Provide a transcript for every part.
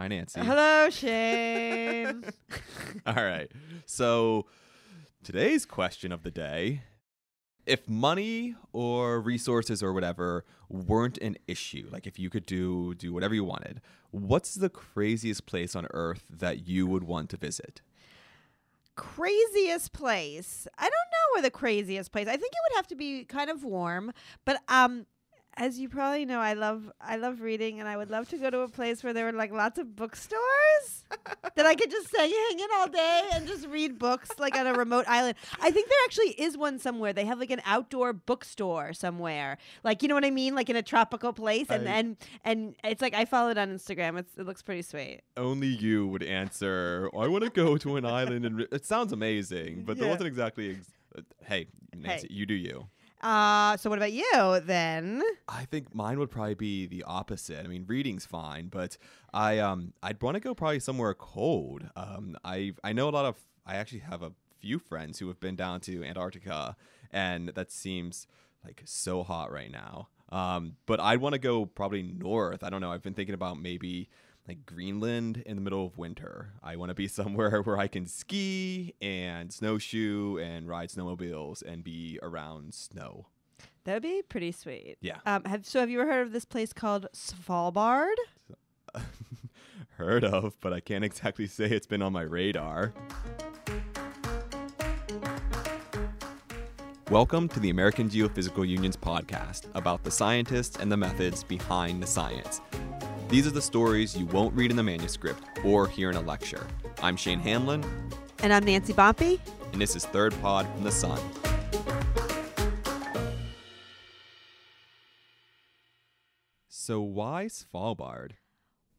Hi, Nancy. Hello, Shane. All right. So today's question of the day if money or resources or whatever weren't an issue, like if you could do do whatever you wanted, what's the craziest place on earth that you would want to visit? craziest place. I don't know where the craziest place. I think it would have to be kind of warm, but um as you probably know, I love I love reading, and I would love to go to a place where there were like lots of bookstores that I could just stay hang in all day and just read books like on a remote island. I think there actually is one somewhere. They have like an outdoor bookstore somewhere, like you know what I mean, like in a tropical place, and I- and and it's like I followed on Instagram. It's, it looks pretty sweet. Only you would answer. I want to go to an island, and re-" it sounds amazing, but that Yeah. wasn't exactly. Ex- uh, hey, Nancy, Hey. you do you. Uh, so what about you then? I think mine would probably be the opposite. I mean, reading's fine, but I um I'd want to go probably somewhere cold. Um, I I know a lot of I actually have a few friends who have been down to Antarctica, and that seems like so hot right now. Um, but I'd want to go probably north. I don't know. I've been thinking about maybe like Greenland in the middle of winter. I want to be somewhere where I can ski and snowshoe and ride snowmobiles and be around snow. That would be pretty sweet. Yeah. Um, have so have you ever heard of this place called Svalbard? heard of, but I can't exactly say it's been on my radar. Welcome to the American Geophysical Union's podcast about the scientists and the methods behind the science. These are the stories you won't read in the manuscript or hear in a lecture. I'm Shane Hanlon, And I'm Nancy Bompey. and this is Third Pod from the Sun. So, why Svalbard?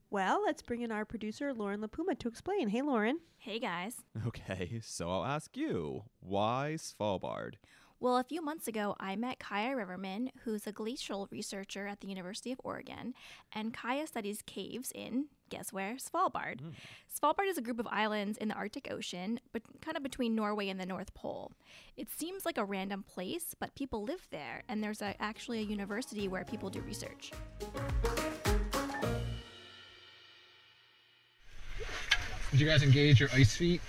Well, let's bring in our producer Lauren Lipuma to explain. Hey, Lauren. Hey guys. Okay, so I'll ask you, why Svalbard? Well, a few months ago, I met Kiya Riverman, who's a glacial researcher at the University of Oregon, and Kiya studies caves in, guess where? Svalbard. Hmm. Svalbard is a group of islands in the Arctic Ocean, but kind of between Norway and the North Pole. It seems like a random place, but people live there, and there's a, actually a university where people do research. Did you guys engage your ice feet?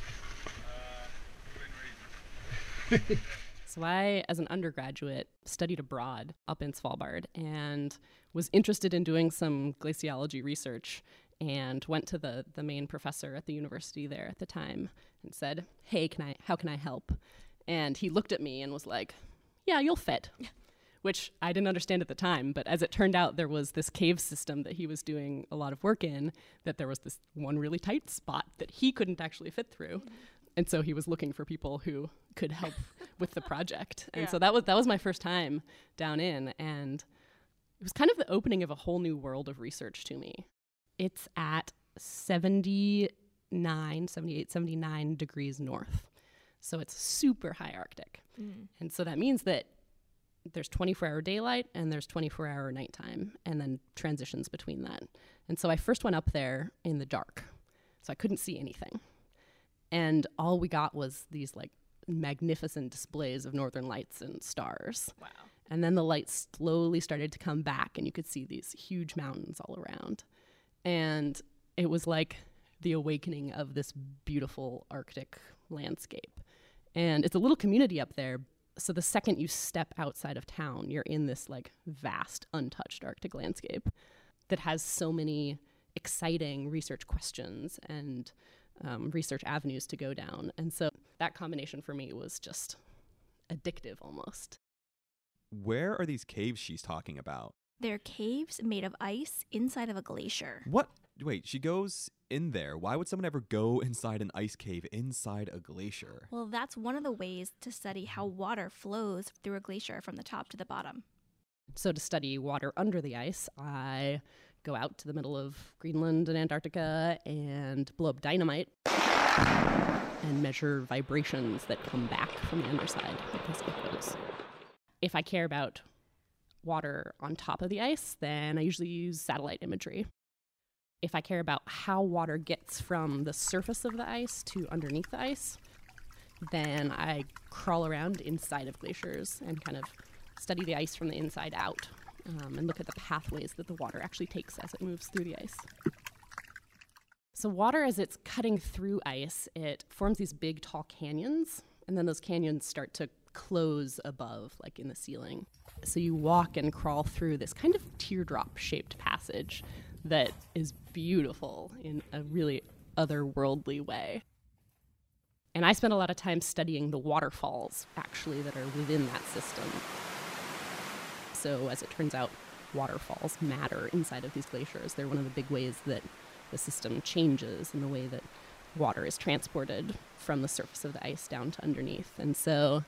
So I, as an undergraduate, studied abroad up in Svalbard and was interested in doing some glaciology research and went to the, the main professor at the university there at the time and said, Hey, can I how can I help? And he looked at me and was like, Yeah, you'll fit. Which I didn't understand at the time, but as it turned out, there was this cave system that he was doing a lot of work in, that there was this one really tight spot that he couldn't actually fit through. Mm-hmm. And so he was looking for people who could help with the project. And so that was that was my first time down in and it was kind of the opening of a whole new world of research to me. It's at 79, 78, 79 degrees north. So it's super high Arctic. Mm. And so that means that there's 24 hour daylight and there's 24 hour nighttime and then transitions between that. And so I first went up there in the dark. So I couldn't see anything. And all we got was these like magnificent displays of northern lights and stars. Wow. And then the lights slowly started to come back and you could see these huge mountains all around. And it was like the awakening of this beautiful Arctic landscape. And it's a little community up there. So the second you step outside of town, you're in this like vast, untouched Arctic landscape that has so many exciting research questions and um, research avenues to go down. And so that combination for me was just addictive almost. Where are these caves she's talking about? They're caves made of ice inside of a glacier. What? Wait, she goes in there. Why would someone ever go inside an ice cave inside a glacier? Well, that's one of the ways to study how water flows through a glacier from the top to the bottom. So to study water under the ice, I go out to the middle of Greenland and Antarctica and blow up dynamite and measure vibrations that come back from the underside because echoes. If I care about water on top of the ice, then I usually use satellite imagery. If I care about how water gets from the surface of the ice to underneath the ice, then I crawl around inside of glaciers and kind of study the ice from the inside out um, and look at the pathways that the water actually takes as it moves through the ice. So, water, as it's cutting through ice, it forms these big, tall canyons, and then those canyons start to close above, like in the ceiling. So, you walk and crawl through this kind of teardrop shaped passage that is beautiful in a really otherworldly way. And I spent a lot of time studying the waterfalls, actually, that are within that system. So, as it turns out, waterfalls matter inside of these glaciers. They're one of the big ways that the system changes in the way that water is transported from the surface of the ice down to underneath. And so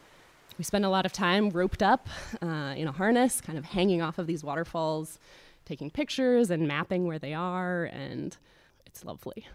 we spend a lot of time roped up uh, in a harness, kind of hanging off of these waterfalls, taking pictures and mapping where they are, and it's lovely.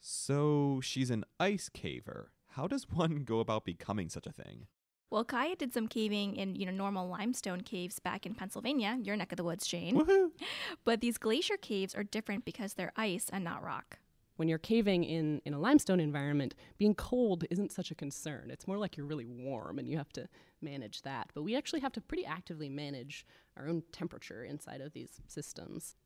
So she's an ice caver. How does one go about becoming such a thing? Well, Kiya did some caving in, you know, normal limestone caves back in Pennsylvania, your neck of the woods, Shane. Woohoo! But these glacier caves are different because they're ice and not rock. When you're caving in, in a limestone environment, being cold isn't such a concern. It's more like you're really warm and you have to manage that. But we actually have to pretty actively manage our own temperature inside of these systems.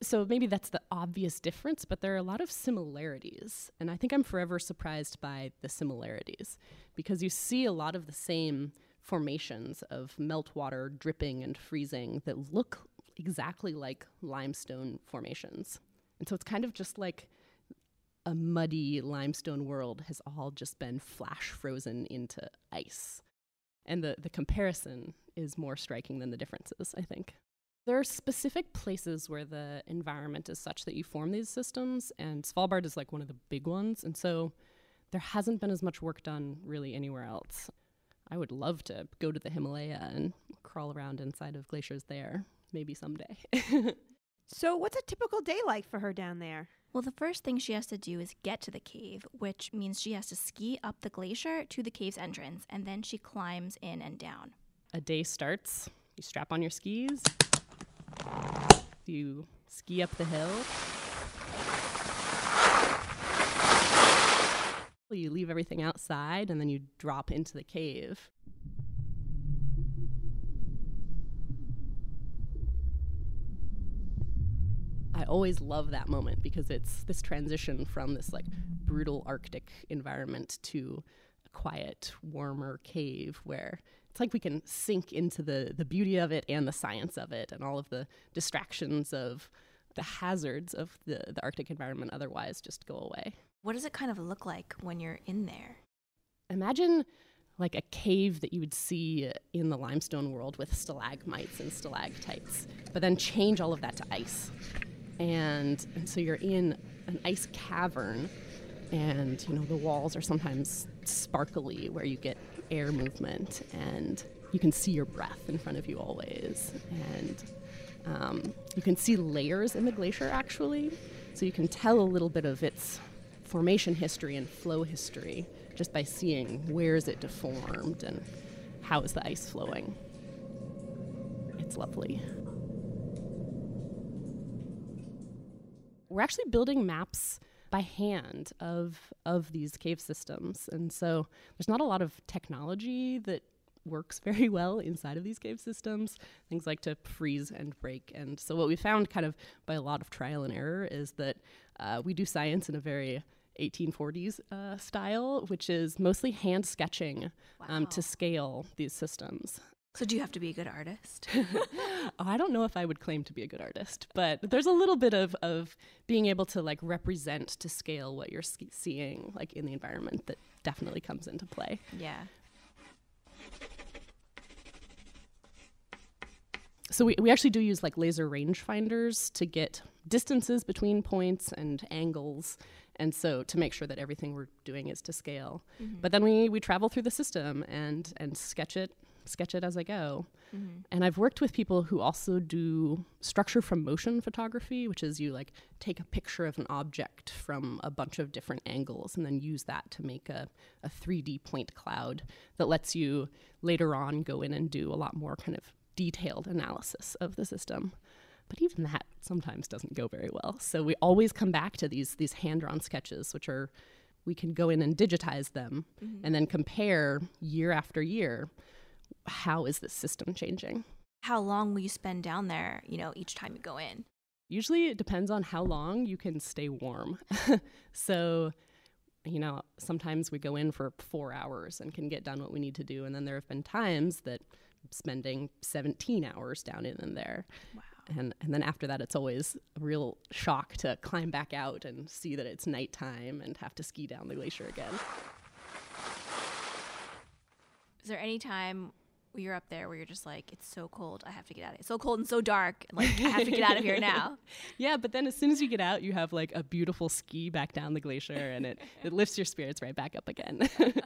So maybe that's the obvious difference, but there are a lot of similarities. And I think I'm forever surprised by the similarities because you see a lot of the same formations of meltwater dripping and freezing that look exactly like limestone formations. And so it's kind of just like a muddy limestone world has all just been flash frozen into ice. And the, the comparison is more striking than the differences, I think. There are specific places where the environment is such that you form these systems, and Svalbard is like one of the big ones. And so there hasn't been as much work done really anywhere else. I would love to go to the Himalaya and crawl around inside of glaciers there, maybe someday. So, what's a typical day like for her down there? Well, the first thing she has to do is get to the cave, which means she has to ski up the glacier to the cave's entrance, and then she climbs in and down. a day starts, you strap on your skis, you ski up the hill. You leave everything outside and then you drop into the cave. I always love that moment because it's this transition from this like brutal Arctic environment to a quiet, warmer cave where it's like we can sink into the, the beauty of it and the science of it and all of the distractions of the hazards of the, the Arctic environment otherwise just go away. What does it kind of look like when you're in there? Imagine like a cave that you would see in the limestone world with stalagmites and stalactites, but then change all of that to ice. And, and so you're in an ice cavern, and you know the walls are sometimes sparkly where you get air movement, and you can see your breath in front of you always, and um, you can see layers in the glacier actually, so you can tell a little bit of its formation history and flow history just by seeing where is it deformed and how is the ice flowing. It's lovely. We're actually building maps by hand of of these cave systems, and so there's not a lot of technology that works very well inside of these cave systems. Things like to freeze and break, and so what we found, kind of by a lot of trial and error, is that uh, we do science in a very 1840s uh, style, which is mostly hand sketching um, to scale these systems. So, do you have to be a good artist? oh, I don't know if I would claim to be a good artist, but there's a little bit of, of being able to like represent to scale what you're seeing like in the environment that definitely comes into play. yeah. So we, we actually do use like laser rangefinders to get distances between points and angles and so to make sure that everything we're doing is to scale. Mm-hmm. But then we, we travel through the system and and sketch it sketch it as I go. Mm-hmm. And I've worked with people who also do structure from motion photography, which is you like take a picture of an object from a bunch of different angles and then use that to make a, a 3D point cloud that lets you later on go in and do a lot more kind of detailed analysis of the system. But even that sometimes doesn't go very well. So we always come back to these these hand-drawn sketches, which are we can go in and digitize them mm-hmm. and then compare year after year how is this system changing? How long will you spend down there, you know, each time you go in? Usually it depends on how long you can stay warm. so, you know, sometimes we go in for four hours and can get done what we need to do. And then there have been times that spending 17 hours down in and there. Wow. And, and then after that, it's always a real shock to climb back out and see that it's nighttime and have to ski down the glacier again. Is there any time you're up there where you're just like, it's so cold, I have to get out of here. It's so cold and so dark, and like I have to get out of here now. Yeah, but then as soon as you get out, you have like a beautiful ski back down the glacier and it, it lifts your spirits right back up again.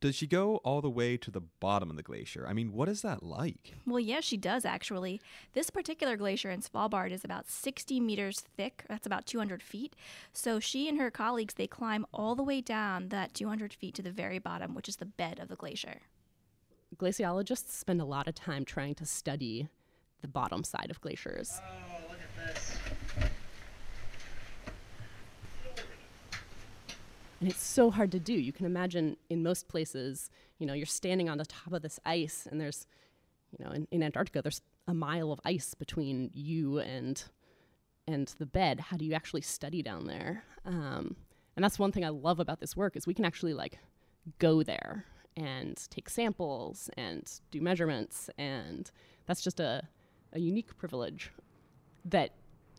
Does she go all the way to the bottom of the glacier? I mean, what is that like? Well, yes, she does actually. This particular glacier in Svalbard is about 60 meters thick. That's about 200 feet. So she and her colleagues they climb all the way down that 200 feet to the very bottom, which is the bed of the glacier. Glaciologists spend a lot of time trying to study the bottom side of glaciers. Oh, look at this. And it's so hard to do. You can imagine in most places, you know, you're standing on the top of this ice, and there's, you know, in, in Antarctica, there's a mile of ice between you and and the bed. How do you actually study down there? Um, and that's one thing I love about this work is we can actually like go there and take samples and do measurements, and that's just a, a unique privilege that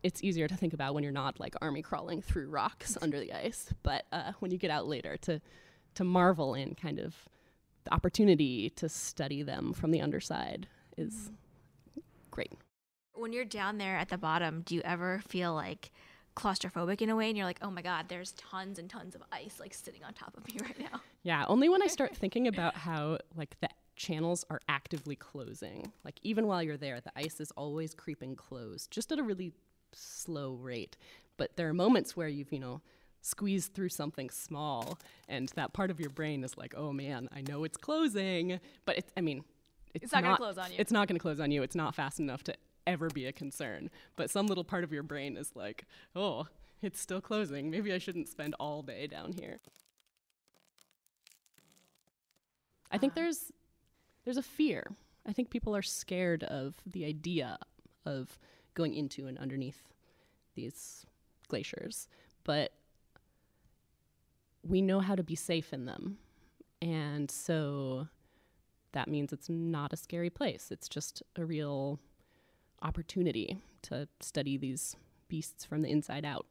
it's easier to think about when you're not like army crawling through rocks under the ice. But uh, when you get out later, to to marvel in kind of the opportunity to study them from the underside is great. When you're down there at the bottom, do you ever feel like claustrophobic in a way and you're like, "Oh my god, there's tons and tons of ice like sitting on top of me right now." Yeah, only when I start thinking about how like the channels are actively closing. Like even while you're there, the ice is always creeping closed, just at a really slow rate. But there are moments where you've, you know, squeezed through something small and that part of your brain is like, "Oh man, I know it's closing." But it's I mean, it's, It's not gonna close on you. It's not going to close on you. It's not fast enough to ever be a concern. But some little part of your brain is like, "Oh, it's still closing. Maybe I shouldn't spend all day down here." I think uh-huh. there's there's a fear. I think people are scared of the idea of going into and underneath these glaciers, but we know how to be safe in them. And so that means it's not a scary place. It's just a real opportunity to study these beasts from the inside out.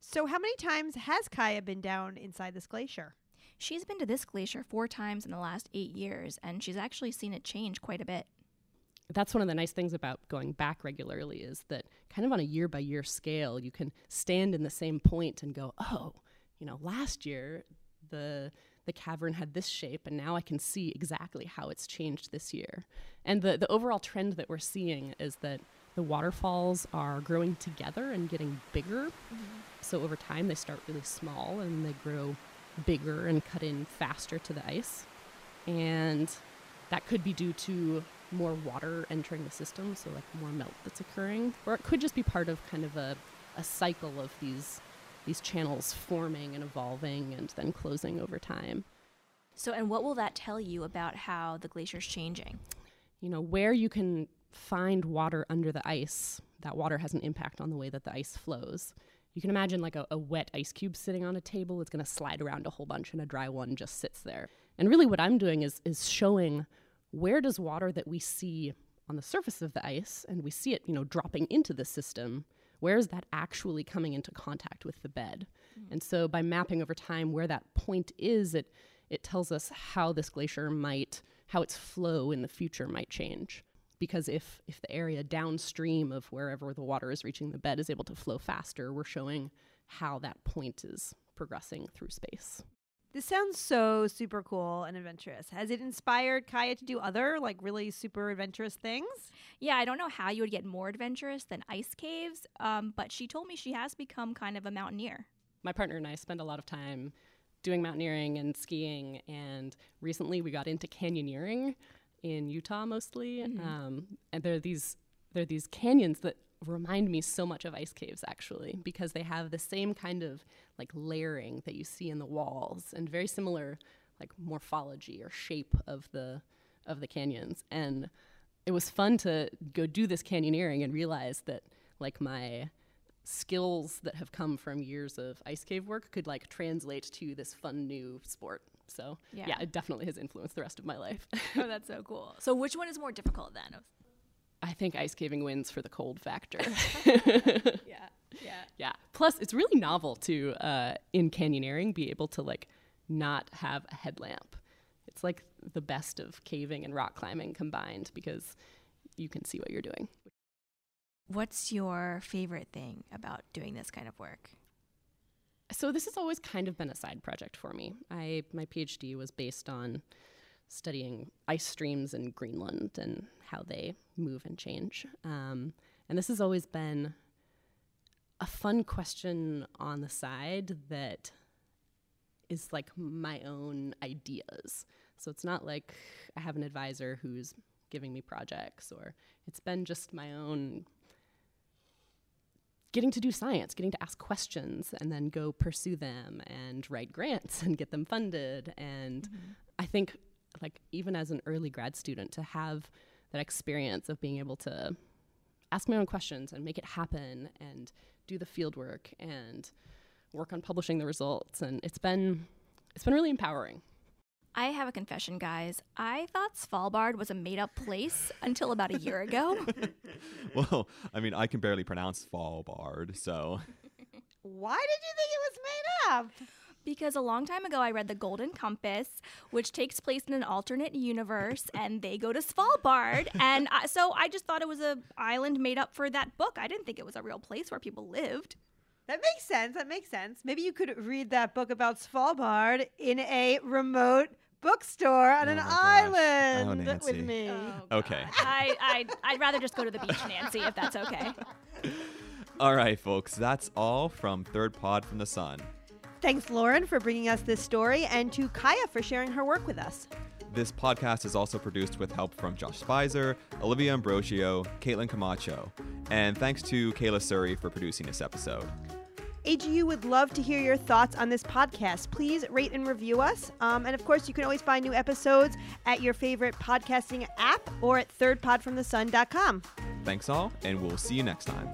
So, how many times has Kiya been down inside this glacier? She's been to this glacier 4 times in the last 8 years and she's actually seen it change quite a bit. that's one of the nice things about going back regularly is that kind of on a year by year scale you can stand in the same point and go oh you know last year the the cavern had this shape and now i can see exactly how it's changed this year. And the the overall trend that we're seeing is that the waterfalls are growing together and getting bigger. Mm-hmm. So over time they start really small and they grow bigger and cut in faster to the ice. And that could be due to more water entering the system, so like more melt that's occurring, or it could just be part of kind of a, a cycle of these these channels forming and evolving and then closing over time. So and what will that tell you about how the glacier's changing? You know, where you can find water under the ice, that water has an impact on the way that the ice flows. You can imagine like a, a wet ice cube sitting on a table. It's going to slide around a whole bunch, and a dry one just sits there. And really, what I'm doing is is showing where does water that we see on the surface of the ice, and we see it, you know, dropping into the system. Where is that actually coming into contact with the bed? Mm-hmm. And so, by mapping over time where that point is, it it tells us how this glacier might, how its flow in the future might change because if if the area downstream of wherever the water is reaching the bed is able to flow faster, we're showing how that point is progressing through space. This sounds so super cool and adventurous. Has it inspired Kiya to do other like really super adventurous things? Yeah, I don't know how you would get more adventurous than ice caves, um, but she told me she has become kind of a mountaineer. My partner and I spend a lot of time doing mountaineering and skiing, and recently we got into canyoneering in Utah mostly. Um, and there are these there are these canyons that remind me so much of ice caves actually because they have the same kind of like layering that you see in the walls and very similar like morphology or shape of the of the canyons and it was fun to go do this canyoneering and realize that like my skills that have come from years of ice cave work could like translate to this fun new sport. So Yeah. yeah, it definitely has influenced the rest of my life. oh, that's so cool. So which one is more difficult then? I think ice caving wins for the cold factor. Yeah. Yeah. yeah. Plus, it's really novel to uh, in canyoneering be able to like not have a headlamp. It's like the best of caving and rock climbing combined because you can see what you're doing. What's your favorite thing about doing this kind of work? So this has always kind of been a side project for me. I my PhD was based on studying ice streams in Greenland and how they move and change. Um, and this has always been a fun question on the side that is like my own ideas. So it's not like I have an advisor who's giving me projects or it's been just my own getting to do science, getting to ask questions and then go pursue them and write grants and get them funded. And I think, like, even as an early grad student, to have that experience of being able to ask my own questions and make it happen and do the field work and work on publishing the results. And it's been, it's been really empowering. I have a confession, guys. I thought Svalbard was a made up place until about a year ago. Well, I mean, I can barely pronounce Svalbard, so Why did you think it was made up? Because a long time ago, I read The Golden Compass, which takes place in an alternate universe, and they go to Svalbard. And I, so I just thought it was a island made up for that book. I didn't think it was a real place where people lived. That makes sense. That makes sense. Maybe you could read that book about Svalbard in a remote bookstore on Oh an my gosh. Oh, island Nancy. with me. Oh, okay. I, I, I'd rather just go to the beach, Nancy, if that's okay. all right, folks, that's all from Third Pod from the Sun. Thanks, Lauren, for bringing us this story, and to Kiya for sharing her work with us. This podcast is also produced with help from Josh Spicer, Olivia Ambrosio, Caitlin Camacho, and thanks to Kayla Suri for producing this episode. AGU would love to hear your thoughts on this podcast. Please rate and review us. Um, and of course, you can always find new episodes at your favorite podcasting app or at thirdpodfromthesun.com. Thanks all, and we'll see you next time.